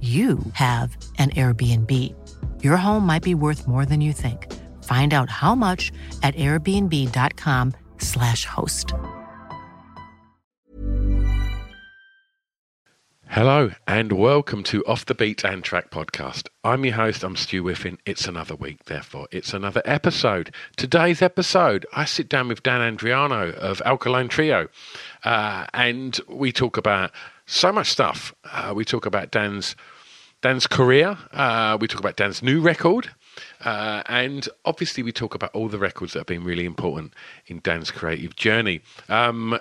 you have an Airbnb. Your home might be worth more than you think. Find out how much at airbnb.com/slash host. Hello and welcome to Off the Beaten Track podcast. I'm your host, I'm Stu Whiffin. It's another week, therefore, it's another episode. Today's episode, I sit down with Dan Andriano of Alkaline Trio uh, and we talk about so much stuff. Uh, we talk about Dan's Dan's career. Uh, we talk about Dan's new record. Uh, and obviously, we talk about all the records that have been really important in Dan's creative journey. Um,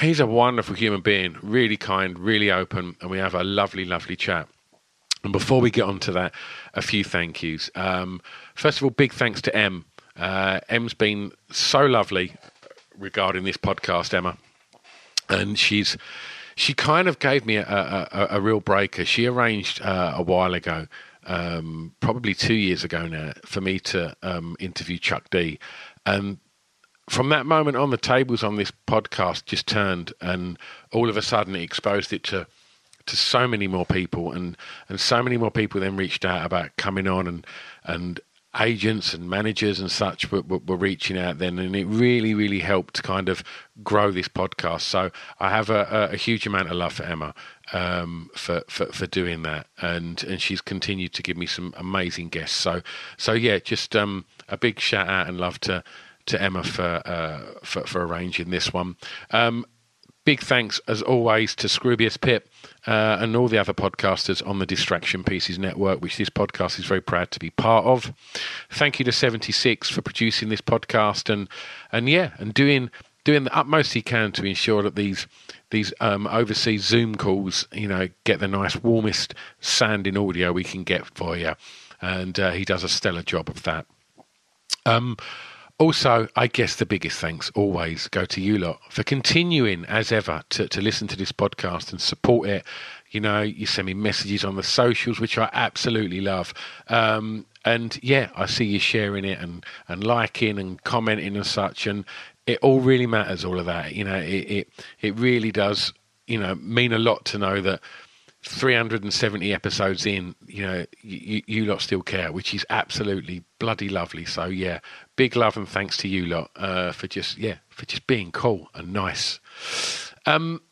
he's a wonderful human being, really kind, really open, and we have a lovely, lovely chat. And before we get on to that, a few thank yous. Um, first of all, big thanks to Em. Uh, Em's been so lovely regarding this podcast, Emma. And she's she kind of gave me a, a, a real breaker. She arranged uh, a while ago, um, probably two years ago now, for me to um, interview Chuck D. And from that moment on, the tables on this podcast just turned, and all of a sudden, it exposed it to to so many more people, and and so many more people then reached out about coming on and and agents and managers and such were, were, reaching out then, and it really, really helped kind of grow this podcast. So I have a, a huge amount of love for Emma um, for, for, for doing that, and and she's continued to give me some amazing guests. So so yeah, just um, a big shout out and love to to Emma for uh, for, for arranging this one. Um, big thanks as always to Scroobius Pip uh, and all the other podcasters on the Distraction Pieces Network, which this podcast is very proud to be part of. Thank you to 76 for producing this podcast and and yeah, and doing doing the utmost he can to ensure that these these um, overseas Zoom calls, you know, get the nice warmest sounding audio we can get for you, and uh, he does a stellar job of that. Um, also, I guess the biggest thanks always go to you lot for continuing, as ever, to, to listen to this podcast and support it. You know, you send me messages on the socials, which I absolutely love. Um, and yeah, I see you sharing it and, and liking and commenting and such. And it all really matters, all of that. You know, it, it, it really does, you know, mean a lot to know that 370 episodes in, you know, you, you lot still care, which is absolutely bloody lovely. So yeah, big love and thanks to you lot uh, for just yeah for just being cool and nice. Um,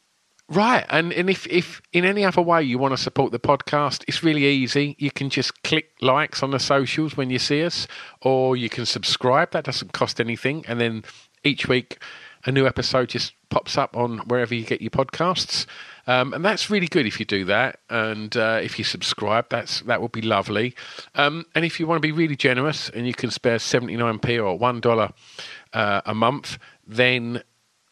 right, and and if if in any other way you want to support the podcast, it's really easy. You can just click likes on the socials when you see us, or you can subscribe. That doesn't cost anything, and then each week a new episode just pops up on wherever you get your podcasts. Um, and that's really good if you do that, and uh, if you subscribe, that's that would be lovely. Um, and if you want to be really generous and you can spare seventy nine p or one dollar uh, a month, then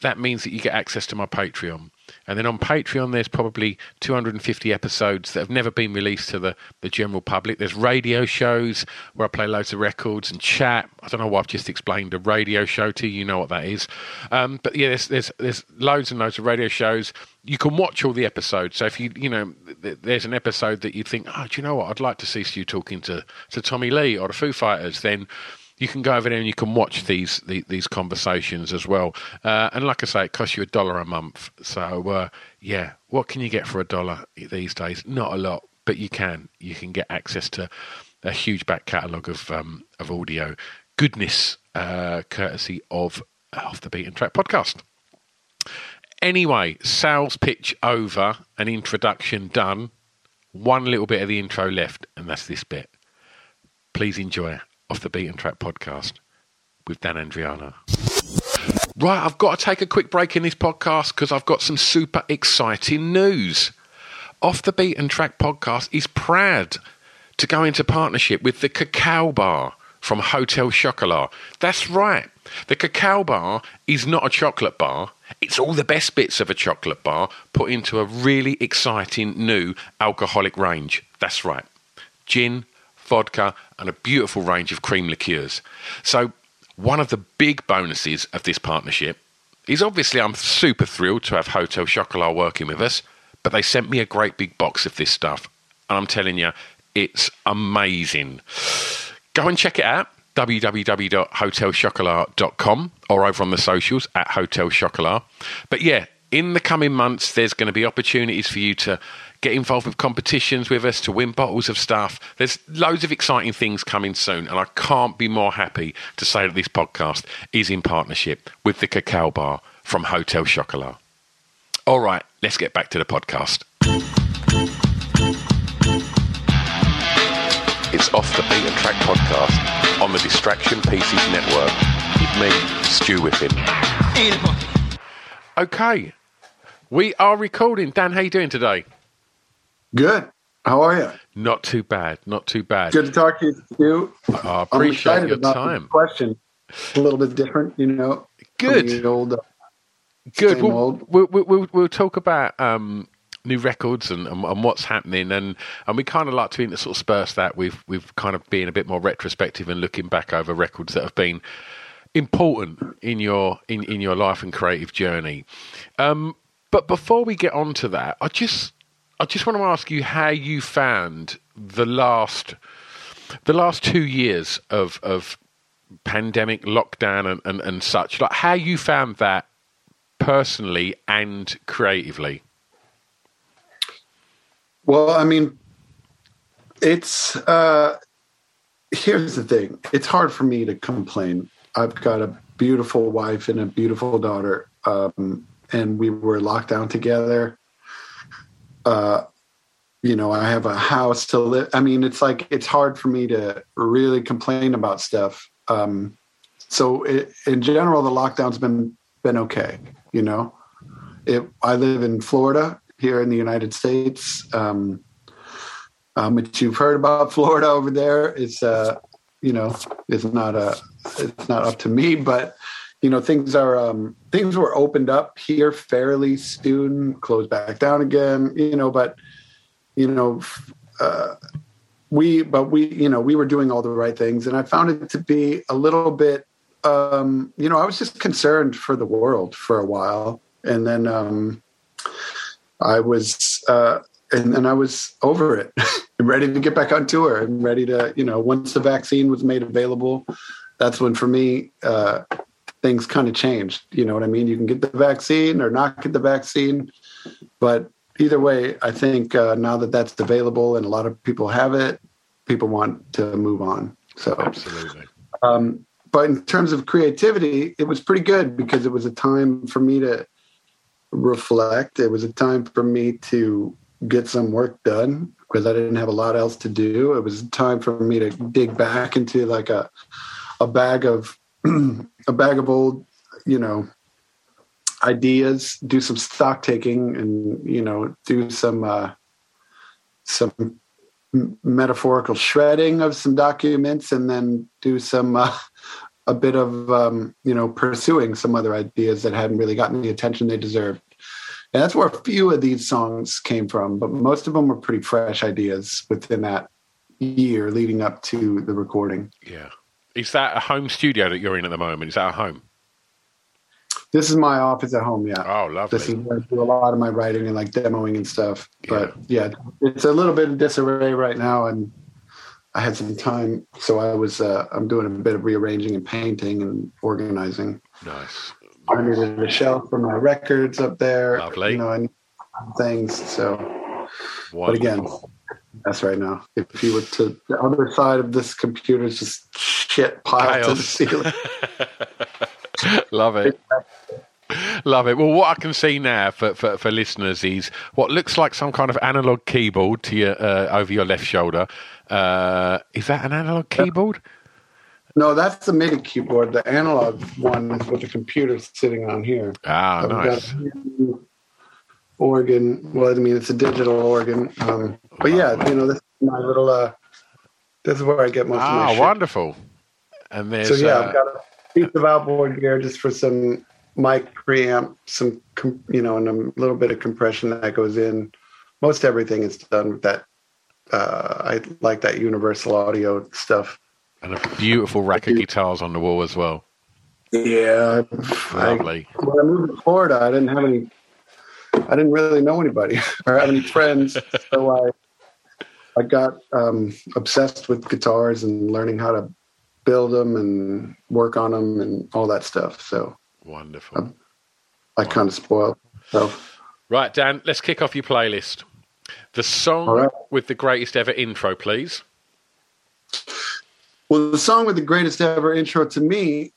that means that you get access to my Patreon. And then on Patreon, there's probably 250 episodes that have never been released to the, the general public. There's radio shows where I play loads of records and chat. I don't know why I've just explained a radio show to you. You know what that is. Um, but yeah, there's, there's, there's loads and loads of radio shows. You can watch all the episodes. So if you, you know, there's an episode that you think, oh, do you know what? I'd like to see you talking to, to Tommy Lee or the Foo Fighters, then you can go over there and you can watch these the, these conversations as well. Uh, and like I say, it costs you a dollar a month. So uh, yeah, what can you get for a dollar these days? Not a lot, but you can. You can get access to a huge back catalogue of um, of audio goodness, uh, courtesy of off the beaten track podcast. Anyway, sales pitch over, an introduction done. one little bit of the intro left, and that's this bit. Please enjoy Off the Beaten Track podcast with Dan Andriano. Right, I've got to take a quick break in this podcast because I've got some super exciting news. Off the Beaten Track podcast is proud to go into partnership with the Cacao Bar from Hotel Chocolat. That's right. The Cacao Bar is not a chocolate bar. It's all the best bits of a chocolate bar put into a really exciting new alcoholic range. That's right. Gin, vodka, and a beautiful range of cream liqueurs. So, one of the big bonuses of this partnership is obviously I'm super thrilled to have Hotel Chocolat working with us, but they sent me a great big box of this stuff. And I'm telling you, it's amazing. Go and check it out www.hotelchocolat.com or over on the socials at Hotel Chocolat. But yeah, in the coming months, there's going to be opportunities for you to get involved with competitions with us, to win bottles of stuff. There's loads of exciting things coming soon, and I can't be more happy to say that this podcast is in partnership with the Cacao Bar from Hotel Chocolat. All right, let's get back to the podcast. It's Off the Beaten Track podcast on the Distraction Pieces Network with me, Stu Whiffin. Okay, we are recording. Dan, how you doing today? Good. How are you? Not too bad. Not too bad. Good to talk to you, Stu. I appreciate your time. question. A little bit different, you know. Good. Old, uh, Good. We'll, we'll, we'll, we'll, talk about um, new records and, and, and, what's happening, and, and we kind of like to sort of spurse that with with kind of being a bit more retrospective and looking back over records that have been important in your in, in your life and creative journey. Um, but before we get on to that, I just I just want to ask you how you found the last the last two years of of pandemic lockdown and, and, and such. Like how you found that personally and creatively? Well i mean it's uh here's the thing. It's hard for me to complain. I've got a beautiful wife and a beautiful daughter um and we were locked down together uh, you know, I have a house to live. I mean, it's like it's hard for me to really complain about stuff. Um, so it, in general, the lockdown's been been okay. You know, it, I live in Florida here in the United States. Um, um, which you've heard about Florida over there. It's uh, you know, it's not a, it's not up to me, but you know things are um, things were opened up here fairly soon, closed back down again. You know, but you know, uh, we but we you know we were doing all the right things, and I found it to be a little bit. Um, you know, I was just concerned for the world for a while, and then um, I was. Uh, and then I was over it and ready to get back on tour and ready to, you know, once the vaccine was made available, that's when for me, uh, things kind of changed. You know what I mean? You can get the vaccine or not get the vaccine, but either way, I think uh, now that that's available and a lot of people have it, people want to move on. So absolutely. Um, but in terms of creativity, it was pretty good because it was a time for me to reflect. It was a time for me to get some work done because I didn't have a lot else to do. It was a time for me to dig back into like a a bag of a bag of old, you know, ideas, do some stock taking, and you know, do some uh, some metaphorical shredding of some documents, and then do some uh, a bit of um, you know pursuing some other ideas that hadn't really gotten the attention they deserved. And that's where a few of these songs came from, but most of them were pretty fresh ideas within that year leading up to the recording. Yeah. Is that a home studio that you're in at the moment? Is that a home? This is my office at home. Yeah. Oh, lovely. This is where I do a lot of my writing and like demoing and stuff. But yeah, it's a little bit of disarray right now, and I had some time, so I was uh, I'm doing a bit of rearranging and painting and organizing. Nice. I needed a shelf for my records up there. Lovely. You know, and things. So, Wonderful. but again, that's right now. If you were to the other side of this computer, it's just shit piled to the ceiling. Love it. Love it. Well, what I can see now for, for, for listeners is what looks like some kind of analog keyboard to your uh, over your left shoulder. Uh, is that an analog keyboard? No, that's the MIDI keyboard. The analog one with the computer sitting on here. Ah, nice. Organ. Well, I mean, it's a digital organ. Um, but yeah, you know, this is my little. Uh, this is where I get most of my Ah, shit. wonderful. And there's So yeah, uh, I've got a piece of outboard gear just for some mic preamp, some you know, and a little bit of compression that goes in. Most everything is done with that. Uh, I like that Universal Audio stuff. and a beautiful rack of guitars on the wall as well. Yeah, I, Lovely. when I moved to Florida, I didn't have any. I didn't really know anybody or have any friends, so I I got um, obsessed with guitars and learning how to build them and work on them and all that stuff. So Wonderful. I kind of spoiled myself. Right, Dan, let's kick off your playlist. The song right. with the greatest ever intro, please. Well, the song with the greatest ever intro to me,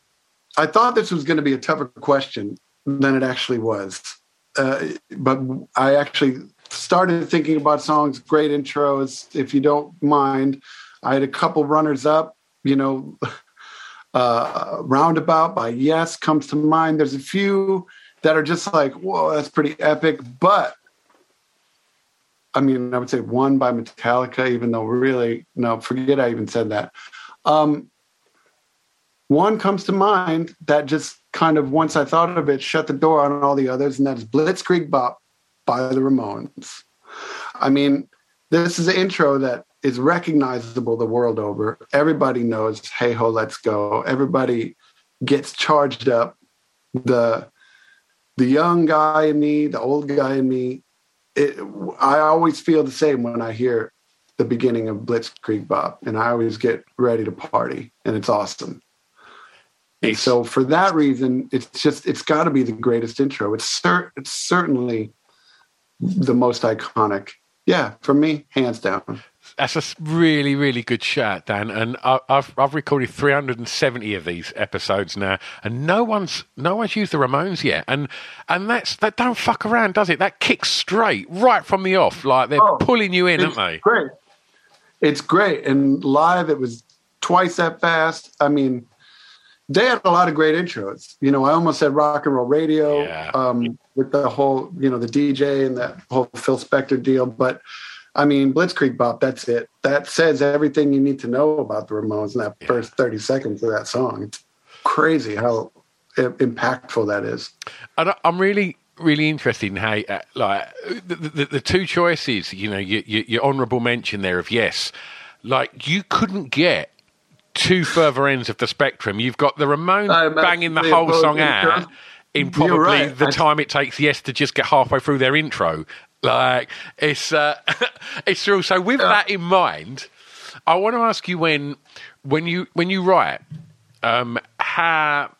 I thought this was going to be a tougher question than it actually was. Uh, but I actually started thinking about songs, great intros. If you don't mind, I had a couple runners up. You know, uh, Roundabout by Yes comes to mind. There's a few that are just like, whoa, that's pretty epic. But I mean, I would say one by Metallica, even though really, no, forget I even said that. Um, one comes to mind that just kind of, once I thought of it, shut the door on all the others, and that's Blitzkrieg Bop by the Ramones. I mean, this is an intro that is recognizable the world over. Everybody knows, hey ho, let's go. Everybody gets charged up. The the young guy in me, the old guy in me, it, I always feel the same when I hear the beginning of Blitzkrieg Bop, and I always get ready to party, and it's awesome. And so, for that reason, it's just it's got to be the greatest intro. It's cer- it's certainly the most iconic. Yeah, for me, hands down. That's a really, really good shout, Dan. And I, I've I've recorded 370 of these episodes now, and no one's no one's used the Ramones yet. And and that's that don't fuck around, does it? That kicks straight right from the off, like they're Oh, pulling you in, aren't they? Great. It's great. And live, it was twice that fast. I mean, they had a lot of great intros. You know, I almost said rock and roll radio Yeah. um, with the whole, you know, the DJ and that whole Phil Spector deal. But I mean, Blitzkrieg Bop, that's it. That says everything you need to know about the Ramones in that Yeah. first 30 seconds of that song. It's crazy how impactful that is. And I- I'm really, really interested in how, uh, like, the, the, the two choices. You know, your, your, honourable mention there of yes, like you couldn't get two further ends of the spectrum. You've got the Ramones I'm banging the whole song out in probably right. the time it takes yes to just get halfway through their intro. Like it's uh, it's true. So with that in mind, I want to ask you when when you when you write, um, how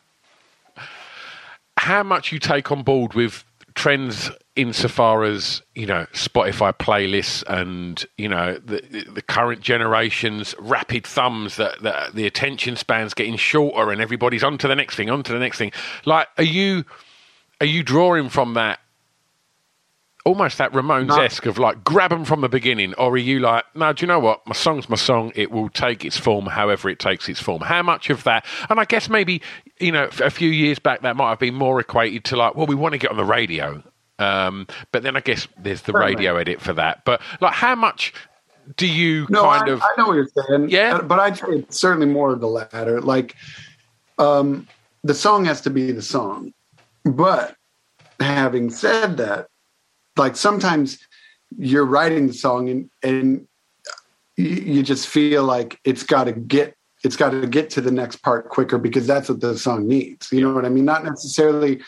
how much you take on board with trends insofar as you know Spotify playlists and you know the the current generation's rapid thumbs that, that the attention spans getting shorter and everybody's on to the next thing on to the next thing like are you are you drawing from that almost that Ramones esque of like grab them from the beginning, or are you like, no, do you know what? My song's my song. It will take its form however it takes its form. How much of that? And I guess maybe, you know, a few years back that might have been more equated to like, well, we want to get on the radio. Um, but then I guess there's the radio edit for that. But like, how much do you No, kind I, of. I know what you're saying. Yeah. Uh, but I'd say it's certainly more of the latter. Like, um, the song has to be the song. But having said that, like sometimes you're writing the song and and you, you just feel like it's got to get it's got to get to the next part quicker because that's what the song needs. You know what I mean? Not necessarily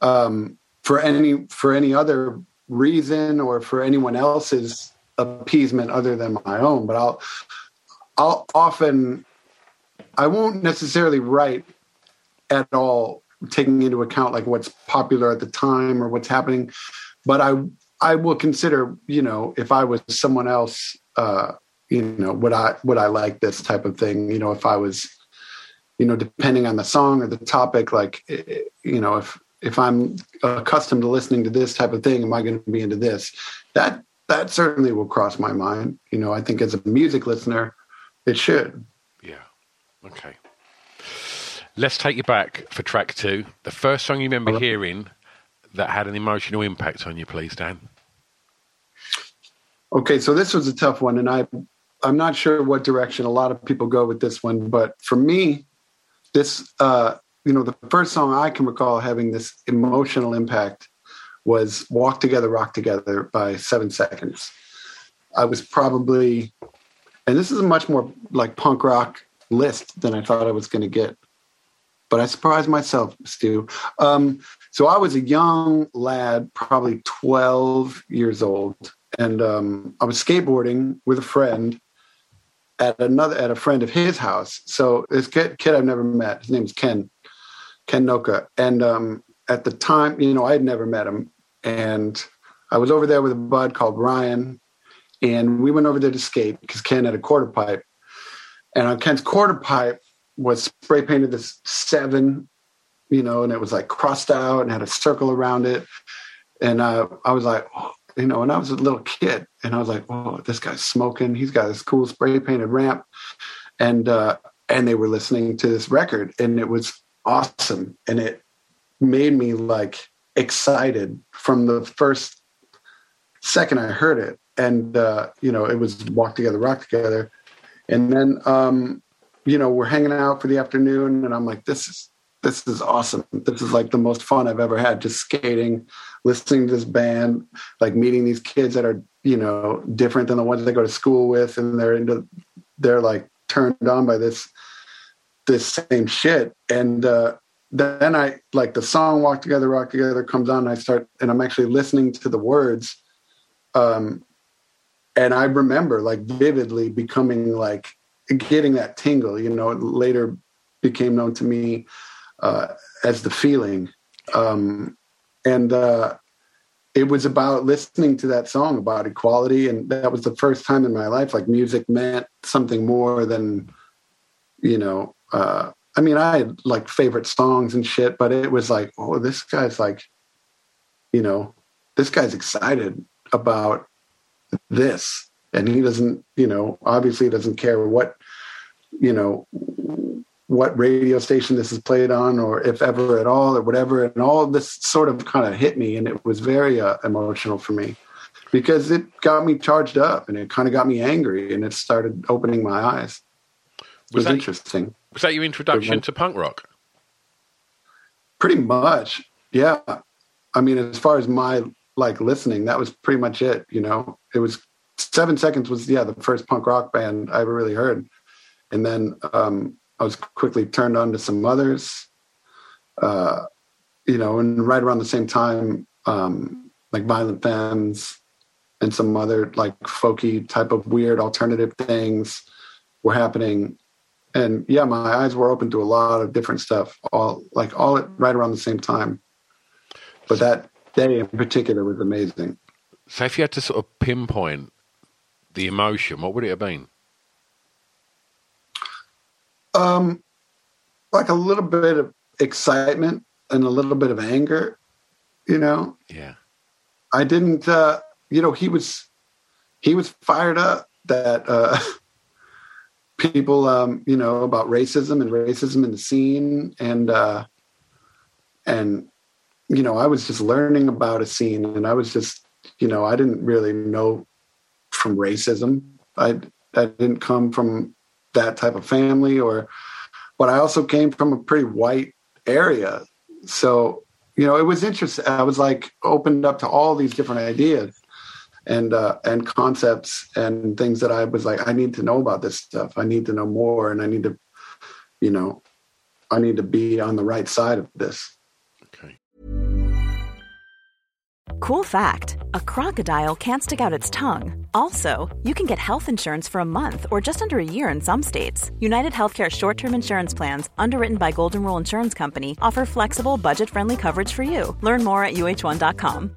um, for any for any other reason or for anyone else's appeasement other than my own. But I'll I'll often I won't necessarily write at all taking into account like what's popular at the time or what's happening but i i will consider you know if i was someone else uh you know would i would i like this type of thing you know if i was you know depending on the song or the topic like eh, you know if if I'm accustomed to listening to this type of thing, am I going to be into this? That that certainly will cross my mind. You know, I think as a music listener, it should. Yeah. Okay. Let's take you back for track two. The first song you remember hearing that had an emotional impact on you, please, Dan. Okay, so this was a tough one, and I I'm not sure what direction a lot of people go with this one, but for me, this uh, you know the first song I can recall having this emotional impact was "Walk Together, Rock Together" by Seven Seconds. I was probably, and this is a much more like punk rock list than I thought I was going to get, but I surprised myself, Stu. Um, so I was a young lad, probably 12 years old, and um, I was skateboarding with a friend at another at a friend of his house. So this kid, kid I've never met, his name is Ken, Ken Noka, and um, at the time, you know, I had never met him, and I was over there with a bud called Ryan, and we went over there to skate because Ken had a quarter pipe, and on Ken's quarter pipe was spray painted this seven, you know, and it was like crossed out and had a circle around it, and uh, I was like, oh, you know, and I was a little kid. And I was like, oh, this guy's smoking. He's got this cool spray painted ramp. And, uh, and they were listening to this record. And it was awesome. And it made me like excited from the first second I heard it. And, uh, you know, it was walk together, rock together. And then, um, you know, we're hanging out for the afternoon and I'm like, this is, this is awesome. This is like the most fun I've ever had just skating, listening to this band, like meeting these kids that are, you know, different than the ones they go to school with and they're into they're like turned on by this this same shit. And uh then I like the song Walk Together, Rock Together comes on and I start and I'm actually listening to the words. Um and I remember like vividly becoming like getting that tingle, you know, it later became known to me uh, as the feeling. Um, and uh, it was about listening to that song about equality. And that was the first time in my life, like music meant something more than, you know, uh, I mean, I had like favorite songs and shit, but it was like, oh, this guy's like, you know, this guy's excited about this. And he doesn't, you know, obviously doesn't care what, you know, what radio station this is played on or if ever at all or whatever and all this sort of kind of hit me and it was very uh, emotional for me because it got me charged up and it kind of got me angry and it started opening my eyes was, was that, interesting was that your introduction to punk rock pretty much yeah i mean as far as my like listening that was pretty much it you know it was seven seconds was yeah the first punk rock band i ever really heard and then um I was quickly turned on to some others. Uh, you know, and right around the same time, um, like Violent Femmes and some other like folky type of weird alternative things were happening. And yeah, my eyes were open to a lot of different stuff, all like all at right around the same time. But that day in particular was amazing. So if you had to sort of pinpoint the emotion, what would it have been? Um, like a little bit of excitement and a little bit of anger, you know. Yeah. I didn't. Uh, you know, he was he was fired up that uh, people, um, you know, about racism and racism in the scene, and uh, and you know, I was just learning about a scene, and I was just, you know, I didn't really know from racism. I I didn't come from that type of family or but I also came from a pretty white area. So, you know, it was interesting. I was like opened up to all these different ideas and uh, and concepts and things that I was like, I need to know about this stuff. I need to know more and I need to, you know, I need to be on the right side of this. Okay. Cool fact a crocodile can't stick out its tongue. Also, you can get health insurance for a month or just under a year in some states. United Healthcare short term insurance plans, underwritten by Golden Rule Insurance Company, offer flexible, budget friendly coverage for you. Learn more at uh1.com.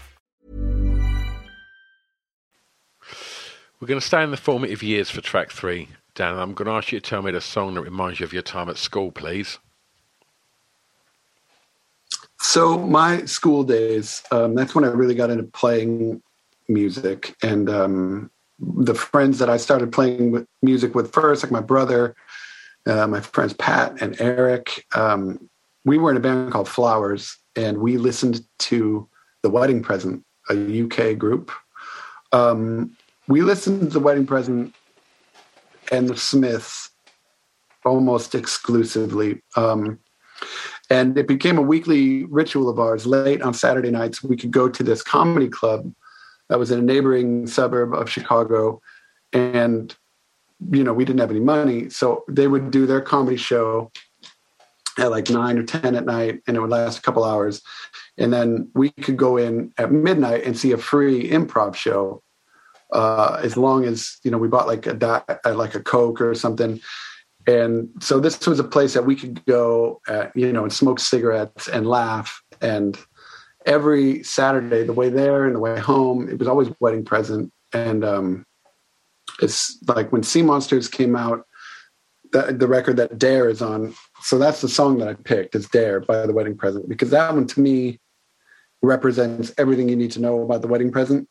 We're going to stay in the formative years for track three. Dan, I'm going to ask you to tell me the song that reminds you of your time at school, please. So my school days, um, that's when I really got into playing music, and um, the friends that I started playing with music with first, like my brother, uh, my friends Pat and Eric, um, we were in a band called Flowers, and we listened to The Wedding Present, a UK group. Um, we listened to The Wedding Present and The Smiths almost exclusively. Um, and it became a weekly ritual of ours. Late on Saturday nights, we could go to this comedy club that was in a neighboring suburb of Chicago. And, you know, we didn't have any money. So they would do their comedy show at like nine or 10 at night, and it would last a couple hours. And then we could go in at midnight and see a free improv show. Uh, as long as you know, we bought like a like a Coke or something, and so this was a place that we could go, at, you know, and smoke cigarettes and laugh. And every Saturday, the way there and the way home, it was always wedding present. And um, it's like when Seamonsters came out, the, the record that Dare is on. So that's the song that I picked. It's Dare by the Wedding Present because that one to me represents everything you need to know about the Wedding Present.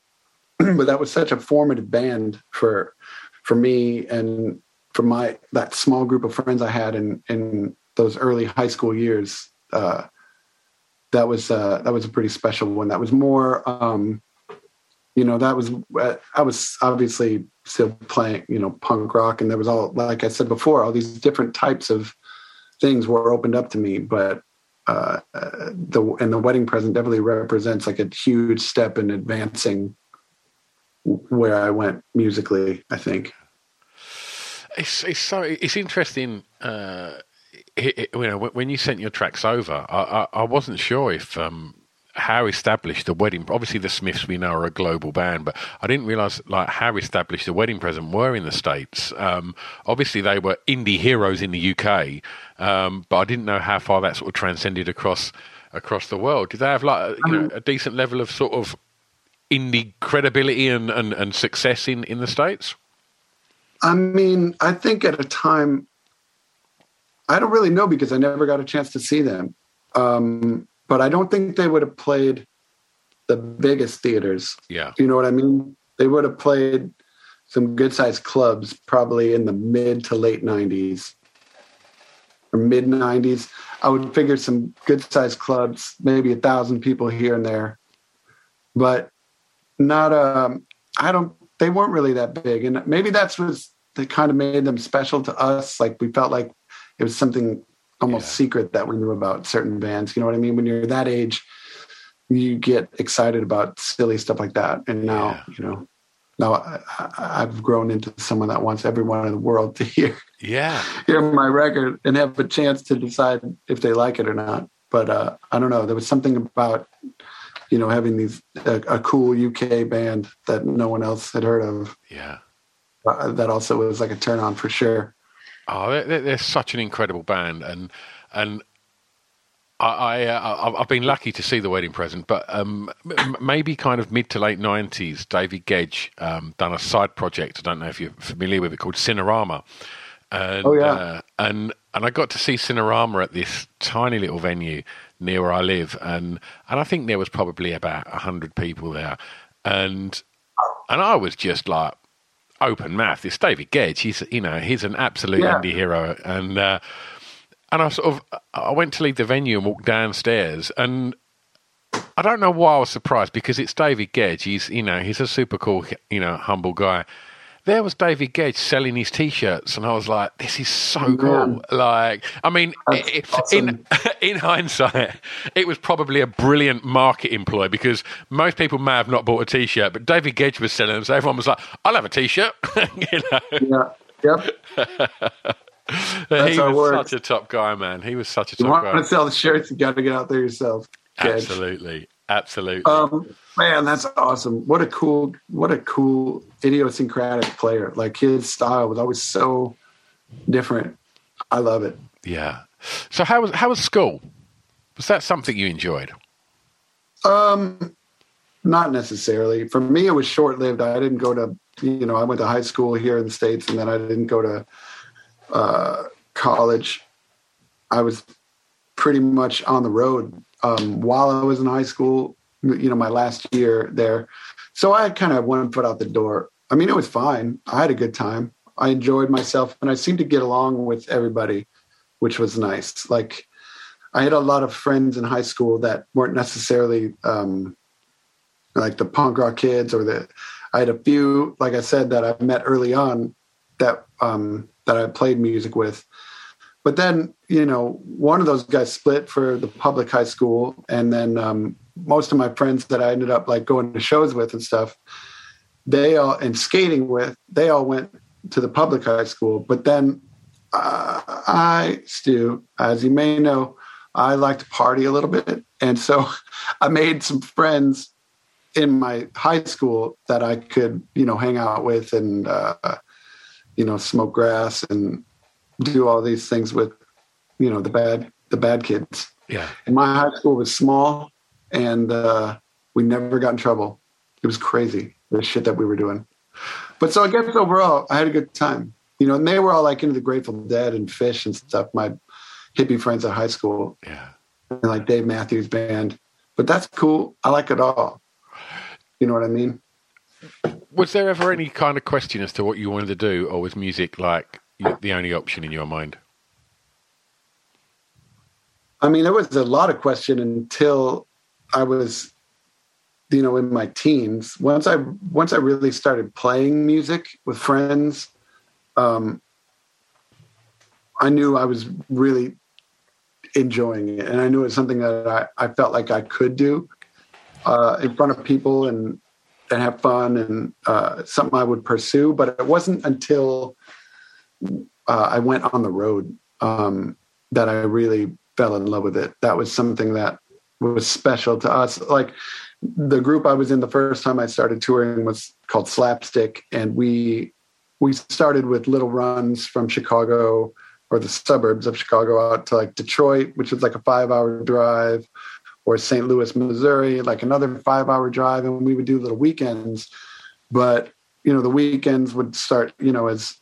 but that was such a formative band for for me and from my that small group of friends I had in in those early high school years, uh, that was uh, that was a pretty special one. That was more, um, you know, that was uh, I was obviously still playing, you know, punk rock, and there was all like I said before, all these different types of things were opened up to me. But uh, the and the wedding present definitely represents like a huge step in advancing where I went musically. I think it's it's so it's interesting. Uh, it, it, you know, when you sent your tracks over, I, I, I wasn't sure if um, how established the wedding. Obviously, the Smiths we know are a global band, but I didn't realize like how established the wedding present were in the states. Um, obviously, they were indie heroes in the UK, um, but I didn't know how far that sort of transcended across across the world. Did they have like you know a decent level of sort of indie credibility and, and, and success in, in the states? I mean, I think at a time, I don't really know because I never got a chance to see them. Um, but I don't think they would have played the biggest theaters. Yeah. You know what I mean? They would have played some good sized clubs probably in the mid to late 90s or mid 90s. I would figure some good sized clubs, maybe a thousand people here and there, but not, um, I don't they weren't really that big, and maybe that's what that kind of made them special to us. Like we felt like it was something almost yeah. secret that we knew about certain bands. You know what I mean? When you're that age, you get excited about silly stuff like that. And now, yeah. you know, now I, have grown into someone that wants everyone in the world to hear, yeah, hear my record and have a chance to decide if they like it or not. But uh, I don't know. There was something about you know, having these a, a, cool UK band that no one else had heard of. Yeah, uh, that also was like a turn on for sure. Oh, they're, they're such an incredible band, and and I, I uh, I've been lucky to see the wedding present, but um, maybe kind of mid to late nineties, David Gedge um, done a side project. I don't know if you're familiar with it called Cinerama. And, oh yeah, uh, and and I got to see Cinerama at this tiny little venue near where I live, and and I think there was probably about hundred people there, and and I was just like open mouth. It's David Gedge. He's you know he's an absolute yeah. indie hero, and uh, and I sort of I went to leave the venue and walked downstairs, and I don't know why I was surprised because it's David Gedge. He's you know he's a super cool you know humble guy. There was David Gedge selling his T-shirts, and I was like, "This is so cool!" Like, I mean, it, awesome. in in hindsight, it was probably a brilliant marketing ploy because most people may have not bought a T-shirt, but David Gedge was selling them, so everyone was like, "I'll have a T-shirt." you know? Yeah. Yep. he was such a top guy, man. He was such a top you want guy. to sell the shirts, you got to get out there yourself. Absolutely, absolutely. Um, man, that's awesome. What a cool, what a cool idiosyncratic player. Like his style was always so different. I love it. Yeah. So how was how was school? Was that something you enjoyed? Um, not necessarily. For me, it was short lived. I didn't go to you know I went to high school here in the states, and then I didn't go to uh, college, I was pretty much on the road um, while I was in high school. You know, my last year there, so I had kind of one foot out the door. I mean, it was fine. I had a good time. I enjoyed myself, and I seemed to get along with everybody, which was nice. Like, I had a lot of friends in high school that weren't necessarily um, like the punk rock kids, or the. I had a few, like I said, that I met early on that um, that I played music with. But then, you know, one of those guys split for the public high school, and then um, most of my friends that I ended up like going to shows with and stuff, they all and skating with, they all went to the public high school. But then, uh, I, Stu, as you may know, I like to party a little bit, and so I made some friends in my high school that I could, you know, hang out with and uh, you know, smoke grass and do all these things with, you know, the bad the bad kids. Yeah. And my high school was small, and uh, we never got in trouble. It was crazy the shit that we were doing. But so I guess overall, I had a good time. You know, and they were all like into the Grateful Dead and Phish and stuff. My hippie friends at high school. Yeah. And like Dave Matthews Band. But that's cool. I like it all. You know what I mean? Was there ever any kind of question as to what you wanted to do, or was music like the only option in your mind? I mean, there was a lot of question until I was, you know, in my teens. Once I once I really started playing music with friends, um, I knew I was really enjoying it, and I knew it was something that I, I felt like I could do uh, in front of people and and have fun and uh, something I would pursue. But it wasn't until uh, I went on the road um, that I really fell in love with it. That was something that was special to us. Like the group I was in the first time I started touring was called Slapstick, and we we started with little runs from Chicago or the suburbs of Chicago out to like Detroit, which was like a five hour drive, or St. Louis, Missouri, like another five hour drive. And we would do little weekends. But, you know, the weekends would start, you know, as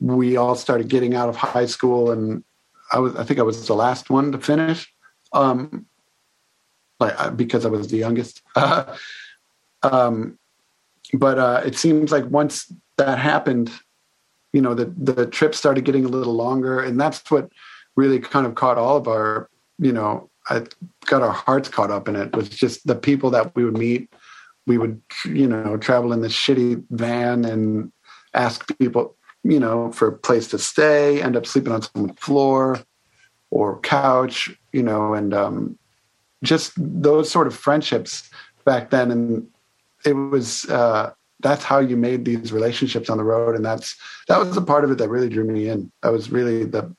we all started getting out of high school. And I was, I think I was the last one to finish. Um, like, because I was the youngest. um, but uh, it seems like once that happened, you know, the, the trip started getting a little longer. And that's what really kind of caught all of our, you know, I got our hearts caught up in it was just the people that we would meet. We would, you know, travel in this shitty van and ask people, you know, for a place to stay, end up sleeping on someone's floor or couch, you know, and um, just those sort of friendships back then. And it was, uh, that's how you made these relationships on the road. And that's, that was a part of it that really drew me in. That was really the,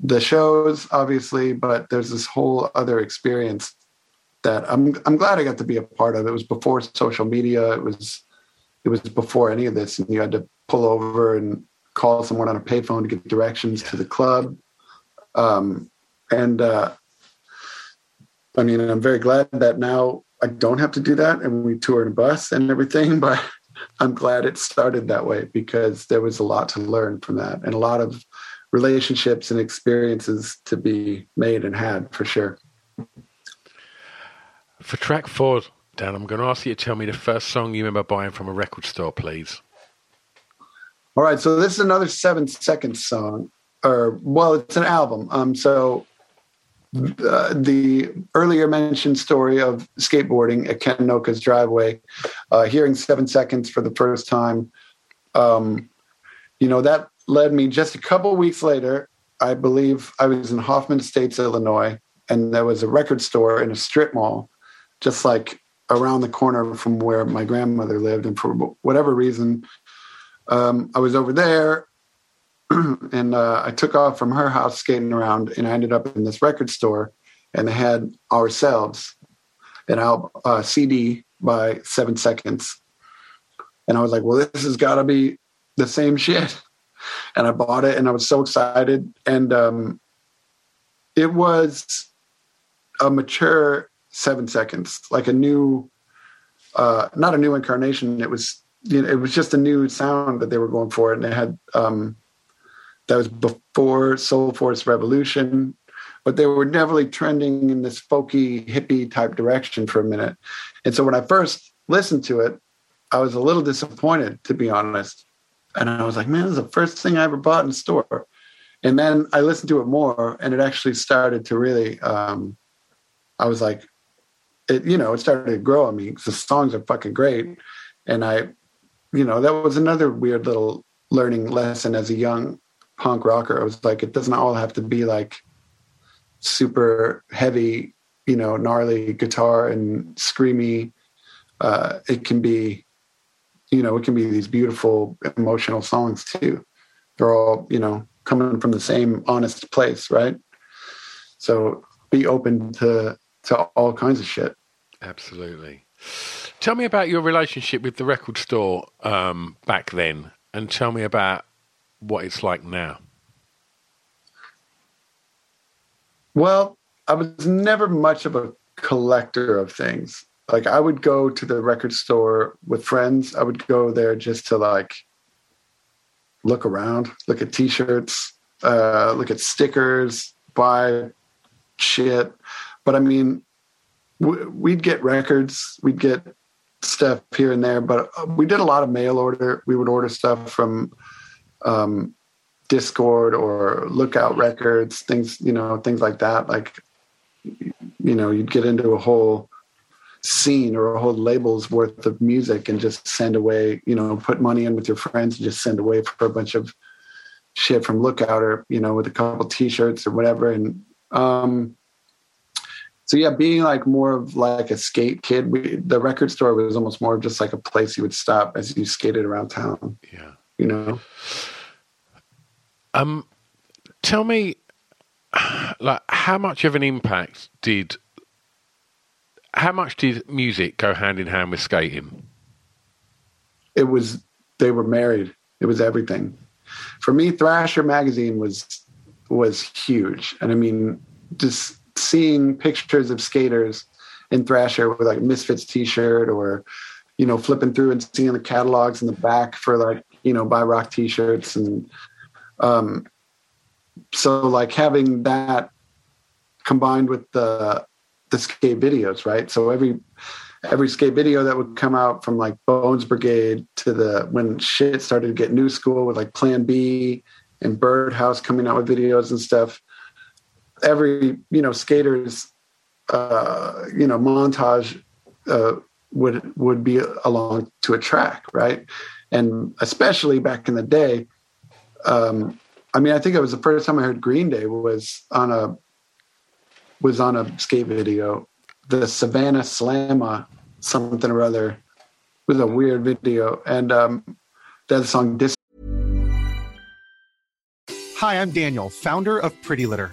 the shows, obviously, but there's this whole other experience that I'm I'm glad I got to be a part of. It was before social media. It was it was before any of this, and you had to pull over and call someone on a payphone to get directions to the club. Um, and uh, I mean, I'm very glad that now I don't have to do that, and we tour in a bus and everything. But I'm glad it started that way because there was a lot to learn from that, and a lot of relationships and experiences to be made and had for sure. For track four, Dan, I'm going to ask you to tell me the first song you remember buying from a record store, please. All right, so this is another seven seconds song. or well, it's an album. Um, so uh, the earlier mentioned story of skateboarding at Ken Noka's driveway, uh, hearing Seven Seconds for the first time, um, you know, that led me just a couple weeks later. I believe I was in Hoffman Estates, Illinois, and there was a record store in a strip mall, just like around the corner from where my grandmother lived. And for whatever reason, um, I was over there and uh, I took off from her house skating around, and I ended up in this record store, and they had ourselves an album, uh, CD by Seven Seconds, and I was like, "Well, this has got to be the same shit," and I bought it, and I was so excited, and um, it was a mature Seven Seconds, like a new, uh, not a new incarnation. It was, you know, it was just a new sound that they were going for, and it had. Um, that was before Soulforce Revolution, but they were definitely trending in this folky hippie type direction for a minute. And so when I first listened to it, I was a little disappointed, to be honest. And I was like, man, this is the first thing I ever bought in store. And then I listened to it more, and it actually started to really. Um, I was like, it, you know, it started to grow on me the songs are fucking great, and I, you know, that was another weird little learning lesson as a young punk rocker. I was like, it doesn't all have to be like super heavy, you know, gnarly guitar and screamy. Uh, it can be, you know, it can be these beautiful emotional songs too. They're all, you know, coming from the same honest place, right? So be open to to all kinds of shit. Absolutely. Tell me about your relationship with the record store um, back then, and tell me about what it's like now? Well, I was never much of a collector of things. Like I would go to the record store with friends. I would go there just to like look around, look at t-shirts, uh, look at stickers, buy shit. But I mean, we'd get records, we'd get stuff here and there, but uh, we did a lot of mail order. We would order stuff from um, Dischord or Lookout Records, things you know, things like that. Like you know, you'd get into a whole scene or a whole label's worth of music and just send away, you know, put money in with your friends and just send away for a bunch of shit from Lookout or you know, with a couple T-shirts or whatever. And um, so yeah, being like more of like a skate kid, we, the record store was almost more of just like a place you would stop as you skated around town. Yeah, you know. Um, tell me, like, how much of an impact did how much did music go hand in hand with skating? It was they were married. It was everything. For me, Thrasher magazine was was huge, and I mean, just seeing pictures of skaters in Thrasher with like Misfits T-shirt, or you know, flipping through and seeing the catalogs in the back for like you know, buy rock T-shirts and um, so like having that combined with the the skate videos, right? So every every skate video that would come out from like Bones Brigade to the when shit started to get new school with like Plan B and Birdhouse coming out with videos and stuff. Every you know skaters uh, you know montage uh, would would be along to a track, right? And especially back in the day, um, I mean, I think it was the first time I heard Green Day was on a was on a skate video. The Savannah Slamma something or other it was a weird video, and um, that song Dis. Hi, I'm Daniel, founder of Pretty Litter.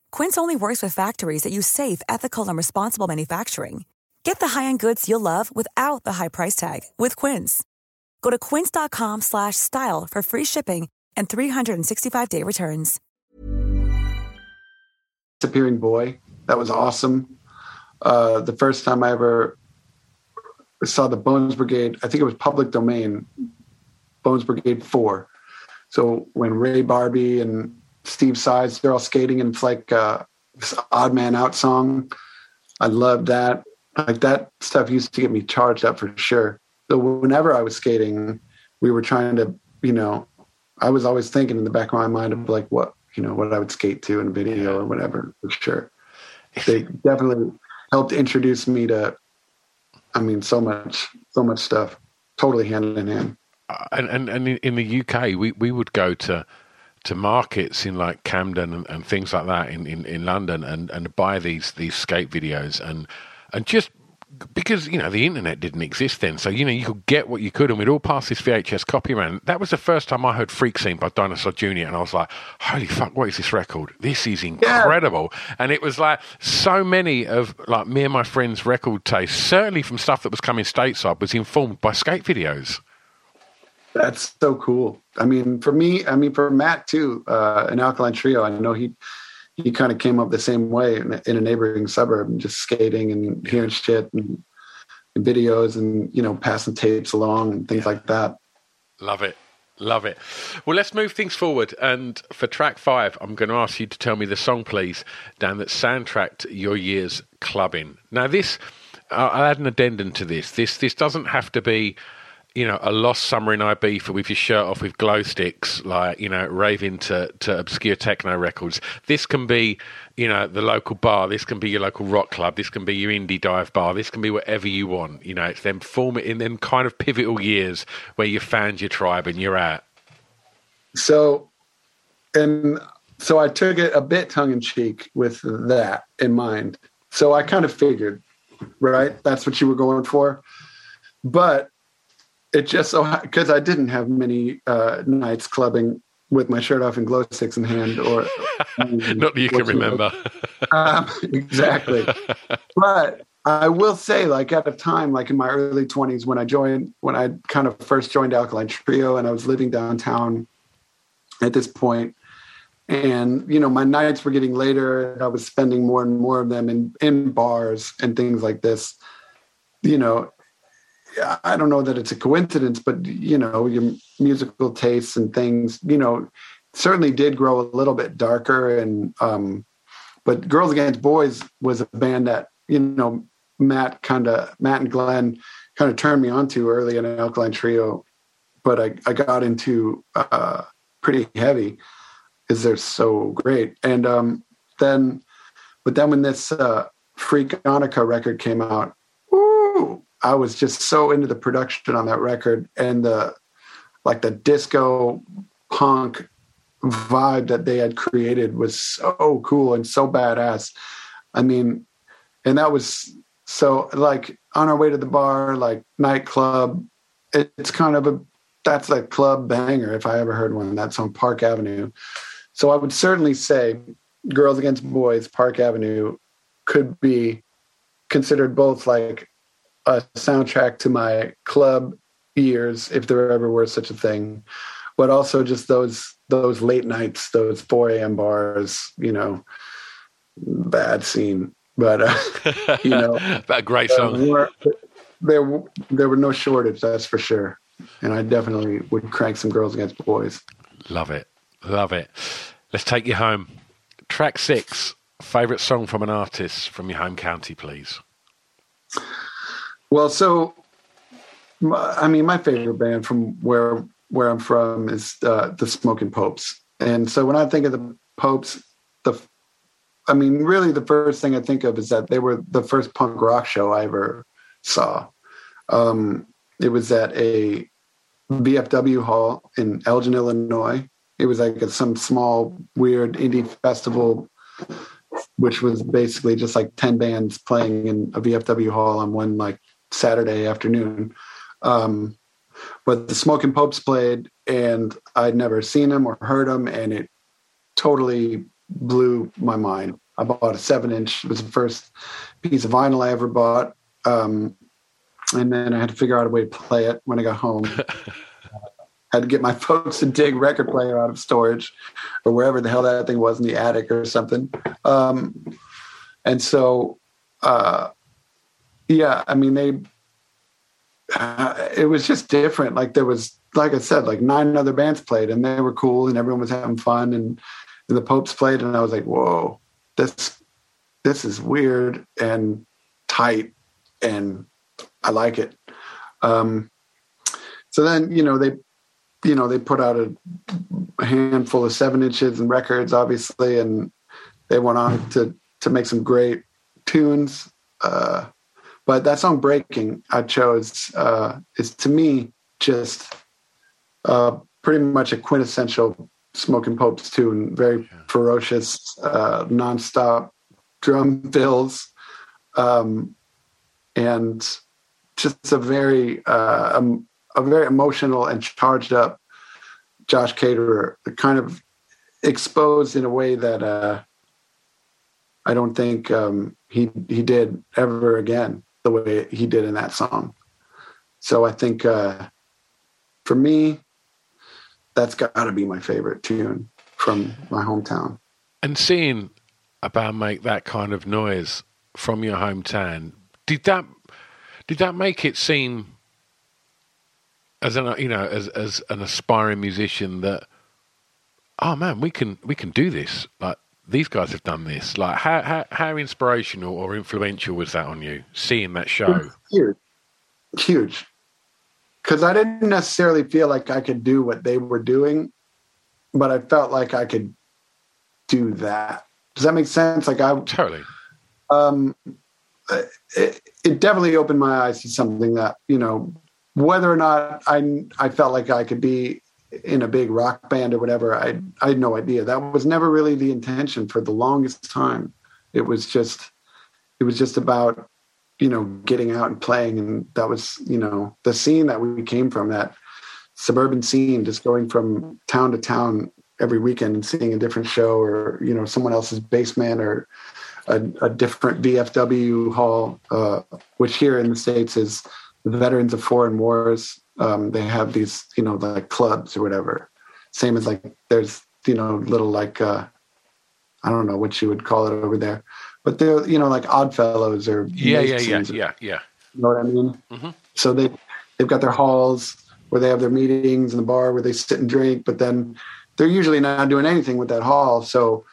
Quince only works with factories that use safe, ethical, and responsible manufacturing. Get the high-end goods you'll love without the high price tag with Quince. Go to quince.com slash style for free shipping and 365-day returns. Disappearing Boy. That was awesome. Uh, the first time I ever saw the Bones Brigade, I think it was public domain, Bones Brigade 4. So when Ray Barbee and Steve Saiz, they're all skating and it's like uh, this odd man out song. I love that. Like that stuff used to get me charged up for sure. So whenever I was skating, we were trying to, you know, I was always thinking in the back of my mind of like what, you know, what I would skate to in a video or whatever, for sure. They definitely helped introduce me to, I mean, so much, so much stuff, totally hand in hand. Uh, and, and, and in the UK, we, we would go to, to markets in like Camden and, and things like that in, in, in London and, and buy these these skate videos and and just because you know the internet didn't exist then, so you know you could get what you could, and we'd all pass this VHS copy around. That was the first time I heard "Freak Scene" by Dinosaur Jr., and I was like, "Holy fuck, what is this record? This is incredible!" Yeah. And it was like so many of like me and my friends' record taste, certainly from stuff that was coming stateside, was informed by skate videos. That's so cool. I mean, for me, I mean, for Matt too, uh, an Alkaline Trio. I know he he kind of came up the same way in, in a neighboring suburb, just skating and hearing shit and, and, videos and you know passing tapes along and things yeah. like that. Love it. Love it. Well, let's move things forward. And for track five, I'm going to ask you to tell me the song, please, Dan, that soundtracked your year's clubbing. Now, this, I'll add an addendum to this. This, this doesn't have to be you know, a lost summer in Ibiza with your shirt off with glow sticks, like, you know, raving to, to obscure techno records. This can be, you know, the local bar. This can be your local rock club. This can be your indie dive bar. This can be whatever you want. You know, it's them form in them kind of pivotal years where you found your tribe and you're out. So, and so I took it a bit tongue in cheek with that in mind. So I kind of figured, right? That's what you were going for. But it just so because I didn't have many uh, nights clubbing with my shirt off and glow sticks in hand, or not that you can remember. um, exactly, but I will say, like at the time, like in my early twenties, when I joined, when I kind of first joined Alkaline Trio, and I was living downtown at this point, and you know my nights were getting later, and I was spending more and more of them in in bars and things like this. You know, I don't know that it's a coincidence, but you know, your musical tastes and things, you know, certainly did grow a little bit darker. And um, but Girls Against Boys was a band that you know Matt kind of Matt and Glenn kind of turned me on to early in an Alkaline Trio, but I I got into uh, pretty heavy because they're so great. And um, then, but then when this uh, Freakonica record came out, I was just so into the production on that record and the like the disco punk vibe that they had created was so cool and so badass. I mean, and that was so like on our way to the bar, like nightclub. it's kind of a that's a club banger if I ever heard one. That's on Park Avenue. So I would certainly say Girls Against Boys, Park Avenue could be considered both like a soundtrack to my club years, if there ever were such a thing. But also just those those late nights, those 4 a.m. bars, you know, bad scene. But uh, you know, that great song. Uh, there, there were no shortage, that's for sure. And I definitely would crank some girls against boys. Love it, love it. Let's take you home. track six, favorite song from an artist from your home county, please. Well, so I mean, my favorite band from where where I'm from is uh, the Smoking Popes, and so when I think of the Popes, the I mean, really, the first thing I think of is that they were the first punk rock show I ever saw. Um, it was at a VFW hall in Elgin, Illinois. It was like some small, weird indie festival, which was basically just like 10 bands playing in a VFW hall on one like Saturday afternoon. Um, but the Smoking Popes played, and I'd never seen them or heard them, and it totally blew my mind. I bought a seven inch. It was the first piece of vinyl I ever bought. Um, and then I had to figure out a way to play it when I got home. I had to get my folks to dig record player out of storage or wherever the hell that thing was in the attic or something. Um, and so, uh, yeah, I mean, they, uh, it was just different. Like there was, like I said, like nine other bands played and they were cool and everyone was having fun and, and the Popes played and I was like, whoa, this, this is weird and tight and I like it. Um, so then, you know, they, you know, they put out a handful of seven inches and records, obviously, and they went on to to make some great tunes. Uh, but that song "Breaking" I chose uh, is to me just uh, pretty much a quintessential Smoking Popes tune. Very ferocious, uh, nonstop drum fills, um, and just a very uh, um, a very emotional and charged up Josh Caterer, kind of exposed in a way that uh, I don't think um, he he did ever again the way he did in that song. So I think uh, for me, that's got to be my favorite tune from my hometown. And seeing a band make that kind of noise from your hometown, did that did that make it seem as an you know as as an aspiring musician that oh man we can we can do this like these guys have done this. Like how how, how inspirational or influential was that on you seeing that show? Huge. Huge. Because i didn't necessarily feel like i could do what they were doing but i felt like i could do that. Does that make sense? Like i totally. Um it, it definitely opened my eyes to something that you know whether or not I I felt like I could be in a big rock band or whatever, I I had no idea. That was never really the intention for the longest time. It was just it was just about you know getting out and playing, and that was you know the scene that we came from that suburban scene, just going from town to town every weekend and seeing a different show or you know someone else's basement or a, a different VFW hall, uh, which here in the states is the veterans of foreign wars. Um, they have these, you know, like clubs or whatever. Same as like there's, you know, little like uh, I don't know what you would call it over there, but they're, you know, like Oddfellows or yeah, yeah, yeah, yeah, yeah. You know what I mean? Mm-hmm. So they they've got their halls where they have their meetings in the bar where they sit and drink, but then they're usually not doing anything with that hall. So,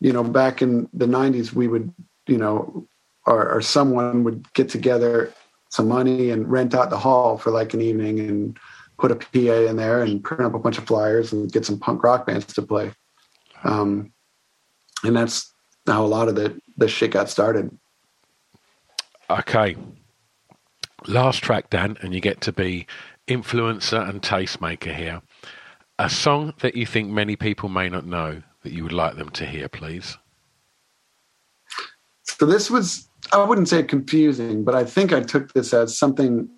you know, back in the '90s, we would, you know, or, or someone would get together some money and rent out the hall for like an evening and put a PA in there and print up a bunch of flyers and get some punk rock bands to play. Um, and that's how a lot of the, the shit got started. Okay. Last track, Dan, and you get to be influencer and tastemaker here. A song that you think many people may not know that you would like them to hear, please. So this was I wouldn't say confusing, but I think I took this as something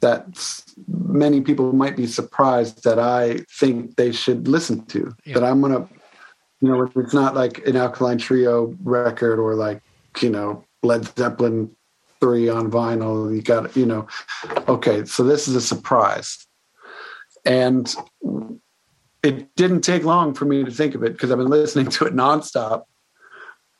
that many people might be surprised that I think they should listen to. Yeah. That I'm gonna, you know, it's not like an Alkaline Trio record or like you know Led Zeppelin three on vinyl. You got you know, okay, so this is a surprise, and it didn't take long for me to think of it because I've been listening to it nonstop.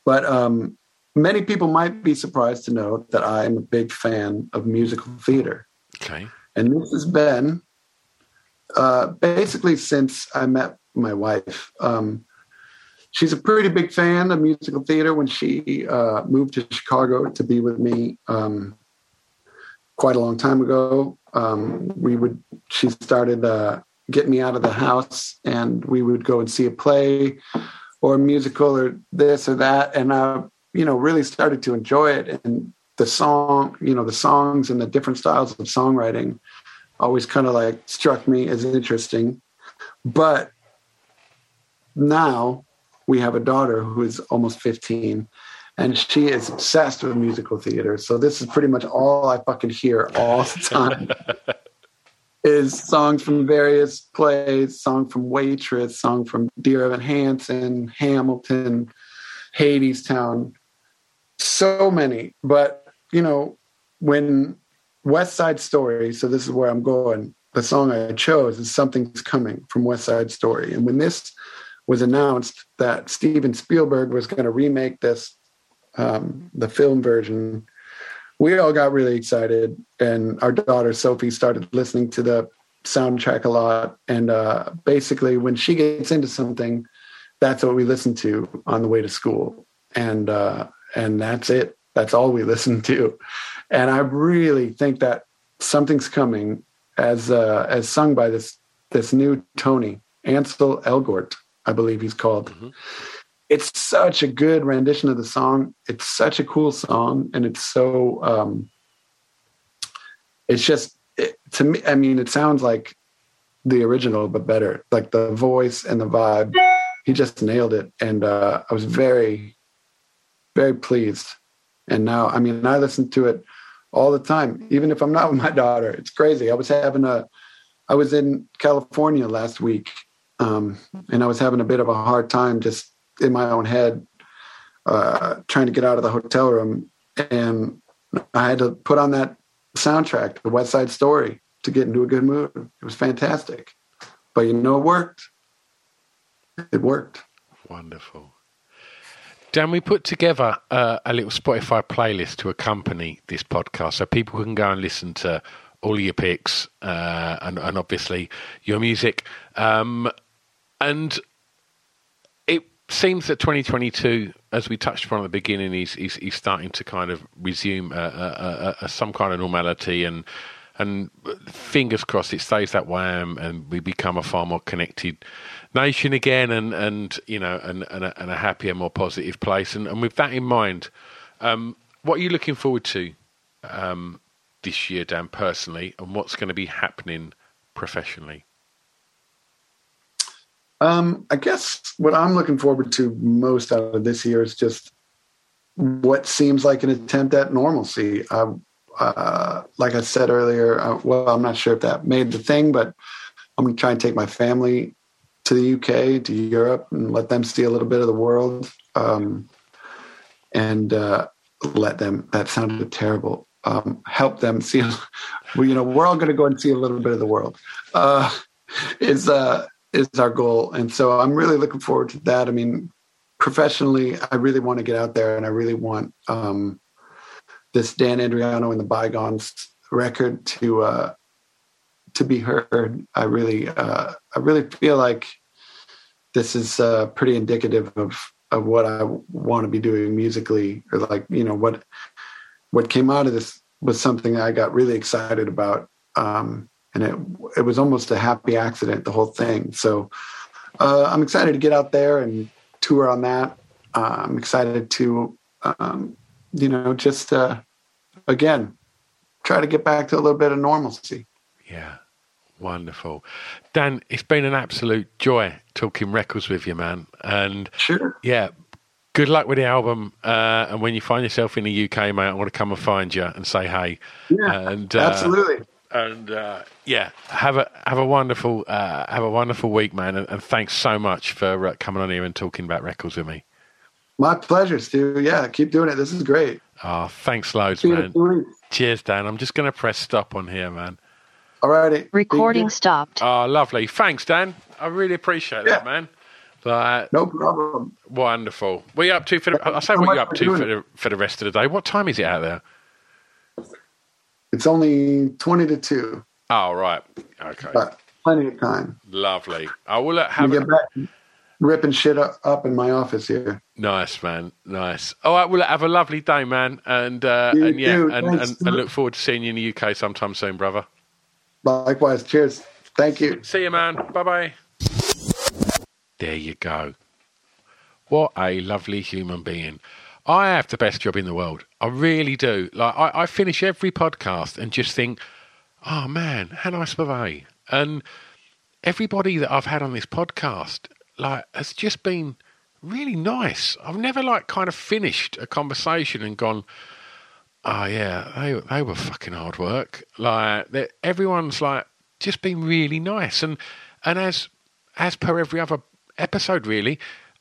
But um, many people might be surprised to know that I am a big fan of musical theater. Okay. And this has been uh, basically since I met my wife. Um, she's a pretty big fan of musical theater. When she uh, moved to Chicago to be with me um, quite a long time ago, um, we would she started uh, getting me out of the house, and we would go and see a play or a musical or this or that, and I, you know, really started to enjoy it. And the song, you know, the songs and the different styles of songwriting always kind of like struck me as interesting. But now we have a daughter who is almost 15 and she is obsessed with musical theater. So this is pretty much all I fucking hear all the time. is songs from various plays, song from Waitress, song from Dear Evan Hansen, Hamilton, Hadestown, so many. But you know, when West Side Story, so this is where I'm going. The song I chose is Something's Coming from West Side Story. And when this was announced that Steven Spielberg was going to remake this, um, the film version, we all got really excited. And our daughter Sophie started listening to the soundtrack a lot. And uh, basically, when she gets into something, that's what we listen to on the way to school. And uh, and that's it. That's all we listen to. And I really think that something's coming as uh, as sung by this this new Tony Ansel Elgort, I believe he's called. Mm-hmm. It's such a good rendition of the song. It's such a cool song, and it's so. Um, it's just it, to me. I mean, it sounds like the original, but better. Like the voice and the vibe, he just nailed it, and uh, I was very, very pleased. And now, I mean, I listen to it all the time, even if I'm not with my daughter. It's crazy. I was having a, I was in California last week, um, and I was having a bit of a hard time just in my own head, uh, trying to get out of the hotel room, and I had to put on that soundtrack, the West Side Story, to get into a good mood. It was fantastic, but you know, it worked. It worked. Wonderful. Dan, we put together uh, a little Spotify playlist to accompany this podcast so people can go and listen to all your picks uh, and, and, obviously your music. Um, and it seems that 2022, as we touched upon at the beginning, is, is, is starting to kind of resume uh, uh, uh, some kind of normality and and fingers crossed it stays that way and we become a far more connected nation again and and you know and and a, and a happier more positive place. And, and with that in mind um, what are you looking forward to um, this year dan personally? And what's going to be happening professionally? Um, i guess what i'm looking forward to most out of this year is just what seems like an attempt at normalcy. Uh, like i said earlier uh, well i'm not sure if that made the thing but i'm going to try and take my family to the UK, to Europe, and let them see a little bit of the world. Um, and uh, let them, that sounded terrible, um, help them see, well, you know, we're all going to go and see a little bit of the world, uh, is, uh, is our goal. And so I'm really looking forward to that. I mean, professionally, I really want to get out there and I really want um, this Dan Andriano and the Bygones record to, uh, to be heard. I really, uh, I really feel like this is uh, pretty indicative of of what I want to be doing musically, or like you know what what came out of this was something I got really excited about, um, and it it was almost a happy accident, the whole thing. So uh, I'm excited to get out there and tour on that. Uh, I'm excited to, um, you know, just uh, again try to get back to a little bit of normalcy. Yeah. Wonderful. Dan, it's been an absolute joy talking records with you, man. And sure. Yeah. Good luck with the album. Uh, and when you find yourself in the UK, mate, I want to come and find you and say hey. Yeah, and, uh, absolutely. And uh, yeah, have a have a wonderful uh, have a wonderful week, man. And, and thanks so much for uh, coming on here and talking about records with me. My pleasure, Stu. Yeah, keep doing it. This is great. Oh, thanks loads, man. Cheers, Dan. I'm just going to press stop on here, man. All righty. Recording stopped. Oh, lovely. Thanks, Dan. I really appreciate yeah. that, man. But, no problem. Wonderful. What are you up to for the, I say what you up to for the, for the rest of the day. What time is it out there? It's only 20 to 2. Oh, right. Okay. But plenty of time. Lovely. I will have a, ripping shit up in my office here. Nice, man. Nice. All right. Well, have a lovely day, man. And uh, and yeah, and, and, and, look forward to seeing you in the UK sometime soon, brother. Likewise. Cheers. Thank you. See you, man. Bye bye. There you go. What a lovely human being. I have the best job in the world. I really do. Like I, I finish every podcast and just think, oh man, how nice were they? And everybody that I've had on this podcast, like, has just been really nice. I've never like kind of finished a conversation and gone, oh yeah, they they were fucking hard work. Like everyone's like just been really nice, and and as as per every other episode, really,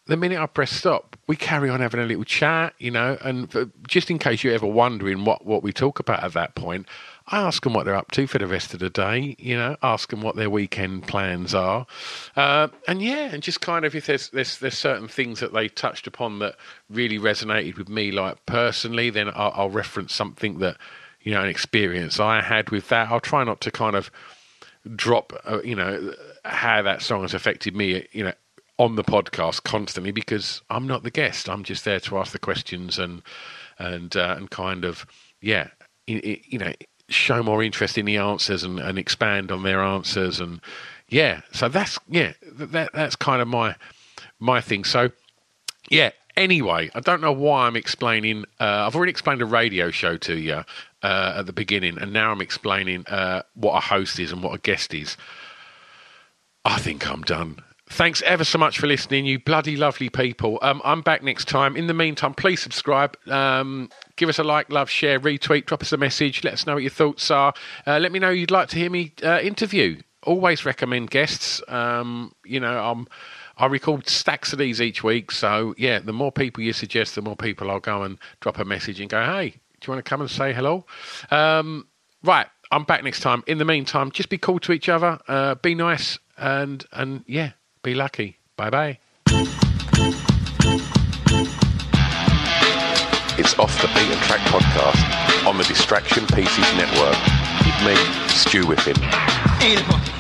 the minute I press stop, we carry on having a little chat, you know. And for, just in case you're ever wondering what, what we talk about at that point, ask them what they're up to for the rest of the day, you know, ask them what their weekend plans are. Uh, and yeah, and just kind of if there's, there's, there's certain things that they touched upon that really resonated with me, like personally, then I'll, I'll reference something that, you know, an experience I had with that. I'll try not to kind of drop, uh, you know, how that song has affected me, you know, on the podcast constantly because I'm not the guest. I'm just there to ask the questions and and uh, and kind of yeah, you know, show more interest in the answers and, and expand on their answers and yeah. So that's yeah, that that's kind of my my thing. So yeah. Anyway, I don't know why I'm explaining. Uh, I've already explained a radio show to you uh, at the beginning, and now I'm explaining uh, what a host is and what a guest is. I think I'm done. Thanks ever so much for listening, you bloody lovely people. Um, I'm back next time. In the meantime, please subscribe. Um, give us a like, love, share, retweet, drop us a message. Let us know what your thoughts are. Uh, let me know you'd like to hear me uh, interview. Always recommend guests. Um, you know, I'm. I record stacks of these each week. So, yeah, the more people you suggest, the more people I'll go and drop a message and go, hey, do you want to come and say hello? Um, right, I'm back next time. In the meantime, just be cool to each other, uh, be nice, and and yeah, be lucky. Bye bye. It's Off the Beaten Track podcast on the Distraction Pieces Network with me, Stu Whiffen.